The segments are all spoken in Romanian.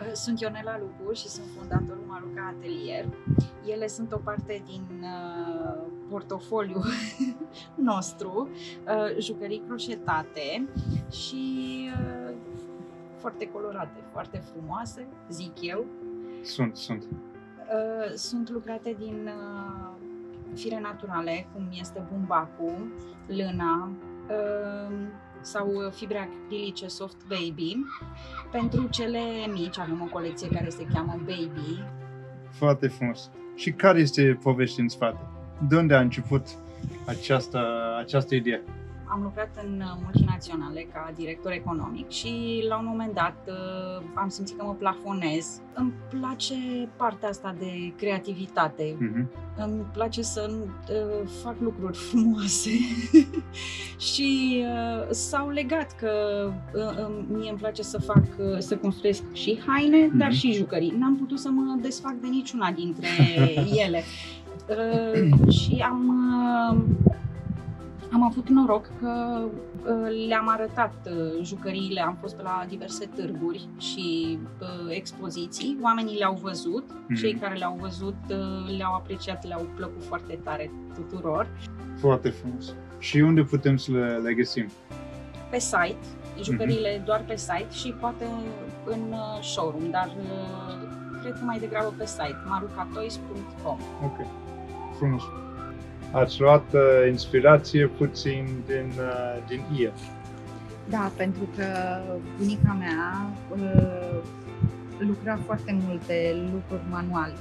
Uh, Sunt Ionela Lupu și sunt fondatorul Maruca Atelier. Ele sunt o parte din uh, portofoliu nostru, uh, jucării croșetate și uh, foarte colorate, foarte frumoase, zic eu. Sunt, sunt. Uh, sunt lucrate din uh, fire naturale, cum este bumbacul, lâna uh, sau fibre acrilice soft baby. Pentru cele mici avem o colecție care se cheamă Baby. Foarte frumos. Și care este povestea în spate? De unde a început această, această idee? Am lucrat în uh, multinaționale ca director economic și la un moment dat uh, am simțit că mă plafonez. Îmi place partea asta de creativitate. Mhm. Îmi place să uh, fac lucruri frumoase și uh, s-au legat că uh, uh, mie îmi place să fac, uh, să construiesc și haine, dar Mhm. și jucării. N-am putut să mă desfac de niciuna dintre ele. Uh, și am, uh, am avut noroc că uh, le-am arătat uh, jucăriile, am fost pe la diverse târguri și uh, expoziții, oamenii le-au văzut, Mhm. cei care le-au văzut uh, le-au apreciat, le-au plăcut foarte tare tuturor. Foarte frumos. Și unde putem să le, le găsim? Pe site, jucăriile doar pe site și poate în uh, showroom, dar uh, cred că mai degrabă pe site, marucatoys.com. Ok. Frumos. Ați luat uh, inspirație puțin din, uh, din IE. Da, pentru că bunica mea uh, lucra foarte multe lucruri manual.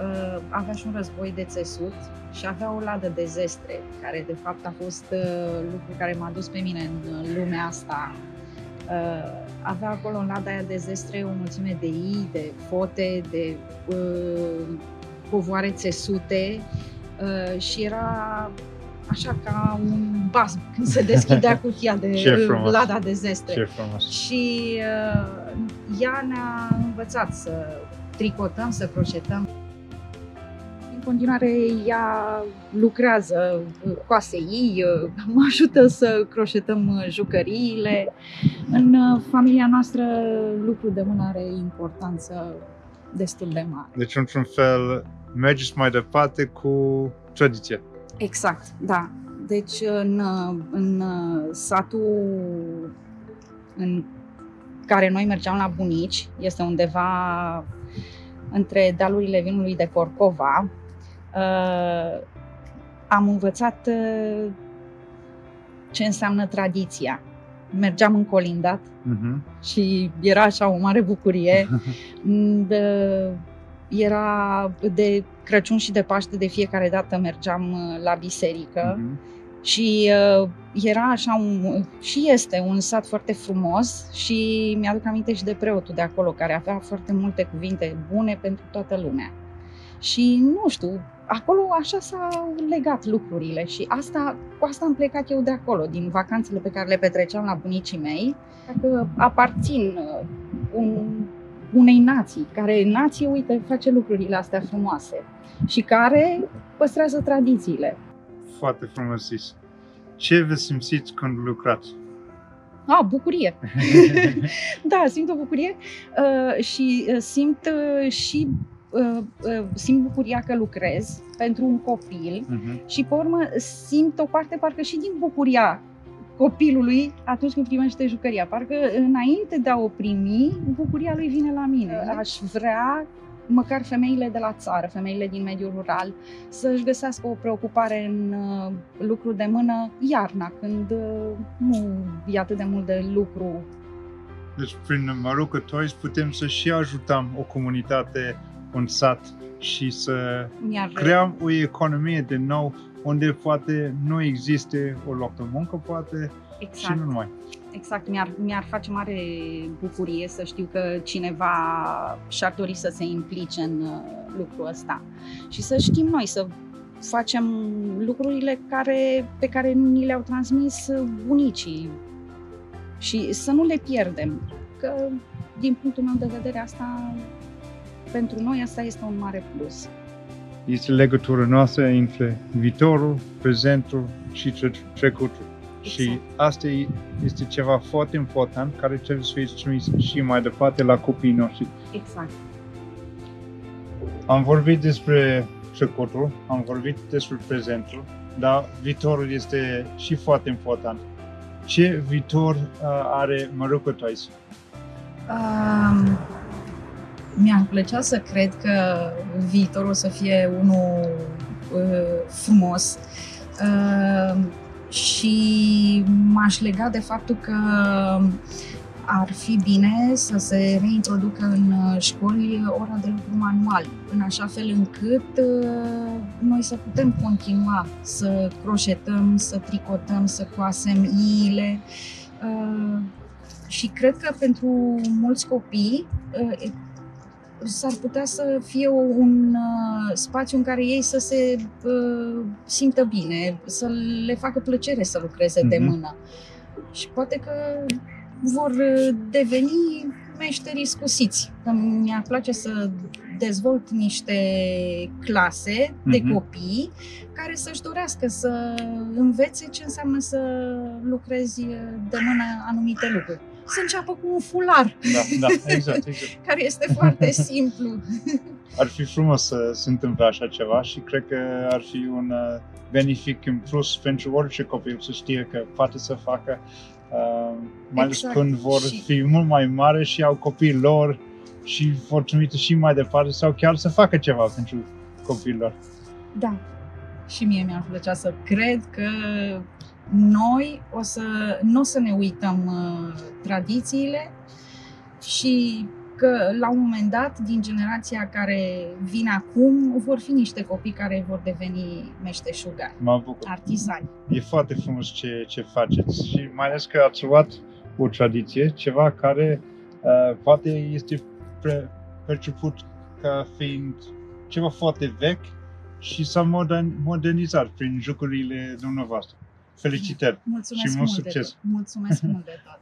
Uh, avea și un război de țesut și avea o ladă de zestre, care de fapt a fost uh, lucru care m-a dus pe mine în uh, lumea asta. Uh, avea acolo în lada aia de zestre o mulțime de ii, de fote, de uh, covoare țesute uh, și era așa ca un basm când se deschidea cutia de Ce frumos. lada de zestre. Ce frumos. Și uh, ea ne-a învățat să tricotăm, să crocetăm. În continuare, ea lucrează coase ei, uh, mă ajută să croșetăm uh, jucăriile. În uh, familia noastră, lucrul de mână are importanță destul de mare. Deci, într-un fel, mergeți mai departe cu tradiția. Exact, da. Deci în, în satul în care noi mergeam la bunici, este undeva între dealurile vinului de Corcova, uh, am învățat uh, ce înseamnă tradiția. Mergeam în colindat Mhm. și era așa o mare bucurie. De, era de Crăciun și de Paște de fiecare dată mergeam uh, la biserică Mhm. și uh, era așa un, și este un sat foarte frumos și mi-aduc aminte și de preotul de acolo care avea foarte multe cuvinte bune pentru toată lumea. Și nu știu, acolo așa s-au legat lucrurile și asta, cu asta am plecat eu de acolo, din vacanțele pe care le petreceam la bunicii mei, că aparțin uh, un, unei nații, care nație, uite, face lucrurile astea frumoase și care păstrează tradițiile. Foarte frumos zis. Ce vă simțiți când lucrați? Ah, bucurie! da, simt o bucurie uh, și uh, simt uh, și uh, uh, simt bucuria că lucrez pentru un copil Mhm. și pe urmă simt o parte parcă și din bucuria copilului atunci când primește jucăria. Parcă înainte de a o primi, bucuria lui vine la mine. Aș vrea măcar femeile de la țară, femeile din mediul rural, să-și găsească o preocupare în uh, lucru de mână iarna, când uh, nu e atât de mult de lucru. Deci, prin Maruca Toys putem să și ajutăm o comunitate, un sat și să Mi-ar, creăm o economie de nou unde poate nu există o loc de muncă, poate și exact, nu numai. exact. Mi-ar, mi-ar face mare bucurie să știu că cineva și-ar dori să se implice în uh, lucrul ăsta. Și să știm noi, să facem lucrurile care, pe care ni le-au transmis uh, bunicii și să nu le pierdem. Că, din punctul meu de vedere, asta, pentru noi, asta este un mare plus. Este legătura noastră între viitorul, prezentul și tre- trecutul. Și Exact. asta e- este ceva foarte important care trebuie să fie trimis și mai departe la copiii noștri. Exact. Am vorbit despre trecutul, am vorbit despre prezentul, dar viitorul este și foarte important. Ce viitor uh, are Maruca Toys? Um, mi-ar plăcea să cred că viitorul o să fie unul uh, frumos uh, și m-aș lega de faptul că ar fi bine să se reintroducă în uh, școli ora de lucru manual, în așa fel încât uh, noi să putem continua să croșetăm, să tricotăm, să coasem iile. Uh, și cred că pentru mulți copii uh, e- s-ar putea să fie o- un uh, spațiu în care ei să se uh, simtă bine, să le facă plăcere să lucreze de Mhm. mână. Și poate că vor uh, deveni meșteri scusiți. Că mi-ar place să dezvolt niște clase de Mhm. copii care să-și dorească să învețe ce înseamnă să lucrezi de mână anumite lucruri. Să înceapă cu un fular, Da, da, exact, exact. care este foarte simplu. Ar fi frumos să se întâmple așa ceva și cred că ar fi un uh, benefic în plus pentru orice copil să știe că poate să facă, uh, mai ales Exact. când vor Și- fi mult mai mari și au copiii lor și vor trimite și mai departe sau chiar să facă ceva pentru copiii lor. Da. Și mie mi-ar plăcea să cred că noi o să, nu o să ne uităm uh, tradițiile și că la un moment dat, din generația care vine acum, vor fi niște copii care vor deveni meșteșugari, Mă bucur. artizani. E foarte frumos ce, ce faceți și mai ales că ați luat o tradiție, ceva care uh, poate este pre- perceput ca fiind ceva foarte vechi și s-a modern, modernizat prin jucurile dumneavoastră. Felicitări! Mulțumesc Și mult mult de succes! tot. Mulțumesc mult de tot.